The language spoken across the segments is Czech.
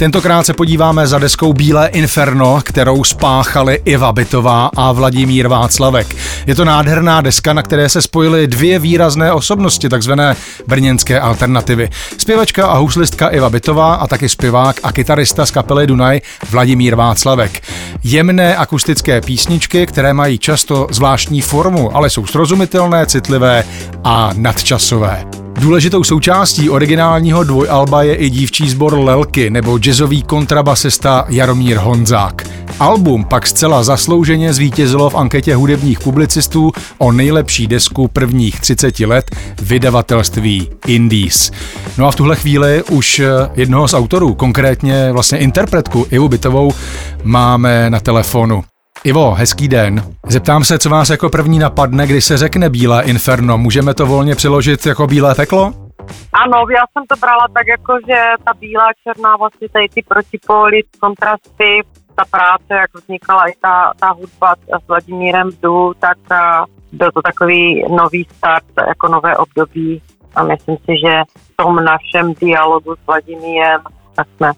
Tentokrát se podíváme za deskou Bílé inferno, kterou spáchali Iva Bytová a Vladimír Václavek. Je to nádherná deska, na které se spojily dvě výrazné osobnosti, takzvané brněnské alternativy. Zpěvačka a houslistka Iva Bytová a taky zpěvák a kytarista z kapely Dunaj Vladimír Václavek. Jemné akustické písničky, které mají často zvláštní formu, ale jsou srozumitelné, citlivé a nadčasové. Důležitou součástí originálního dvojalba je i dívčí sbor Lelky nebo jazzový kontrabasista Jaromír Honzák. Album pak zcela zaslouženě zvítězilo v anketě hudebních publicistů o nejlepší desku prvních 30 let vydavatelství Indies. No a v tuhle chvíli už jednoho z autorů, konkrétně vlastně interpretku Ivu Bytovou, máme na telefonu. Ivo, hezký den. Zeptám se, co vás jako první napadne, když se řekne Bílé inferno. Můžeme to volně přiložit jako bílé peklo? Ano, já jsem to brala tak jako, že ta bílá, černá, vlastně tady ty protipóly, kontrasty, ta práce, jak vznikala i ta, ta hudba s Vladimírem Vdu, tak byl to takový nový start, jako nové období a myslím si, že v tom našem dialogu s Vladimírem jsme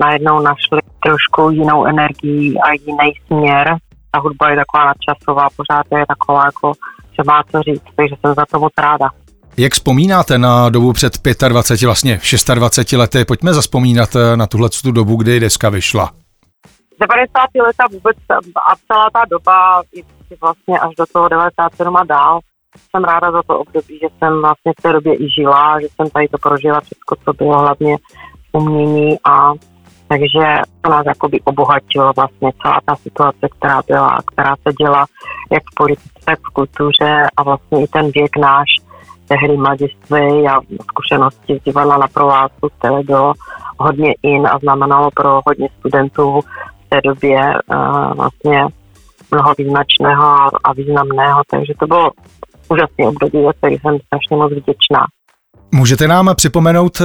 najednou našli trošku jinou energii a jiný směr. Ta hudba je taková nadčasová, pořád je taková jako, že má co říct, takže jsem za to moc ráda. Jak vzpomínáte na dobu před 25, vlastně 26 lety? Pojďme zaspomínat eh, na tuhle tu dobu, kdy deska vyšla. 90. leta vůbec a celá ta doba, vlastně až do toho 97 a dál, jsem ráda za to období, že jsem vlastně v té době i žila, že jsem tady to prožila všechno, co bylo hlavně umění a takže to nás jakoby obohatilo vlastně celá ta situace, která byla, která se děla jak v politice, tak v kultuře a vlastně i ten věk náš tehdy mladiství a zkušenosti z divadla na provázku, které bylo hodně in a znamenalo pro hodně studentů v té době uh, vlastně mnoho význačného a významného, takže to bylo úžasné období, za který jsem strašně moc vděčná. Můžete nám připomenout, eh,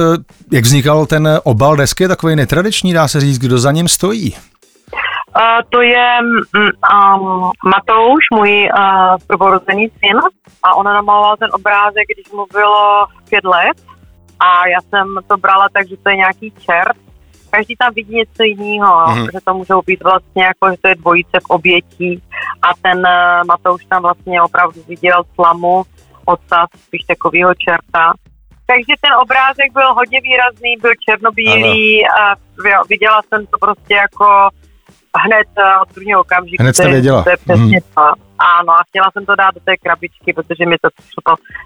jak vznikal ten obal desky, takový netradiční, dá se říct, kdo za ním stojí? Uh, to je um, Matouš, můj uh, prvorozený syn, a on namaloval ten obrázek, když mu bylo pět let. A já jsem to brala tak, že to je nějaký čert. Každý tam vidí něco jiného, mm-hmm. že to můžou být vlastně jako, že to je dvojice v obětí. A ten uh, Matouš tam vlastně opravdu viděl slamu, ocas, spíš takového čerta takže ten obrázek byl hodně výrazný, byl černobílý ano. a viděla jsem to prostě jako hned eh, od prvního okamžiku. Hned jste věděla. To je přesně hmm. to. Ano, a chtěla jsem to dát do té krabičky, protože mi to přišlo,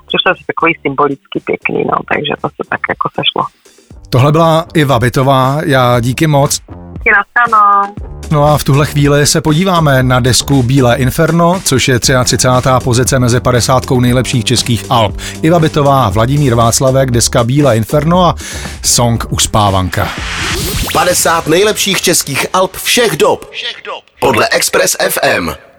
přišlo takový symbolicky pěkný, no, takže to se tak jako sešlo. Tohle byla Iva Bytová, já díky moc. Díky. No a v tuhle chvíli se podíváme na desku Bílé inferno, což je 33. pozice mezi 50 nejlepších českých alb. Iva Bytová, Vladimír Václavek, deska Bílé inferno a song Uspávanka. 50 nejlepších českých alb všech dob. Všech dob. Podle Express FM.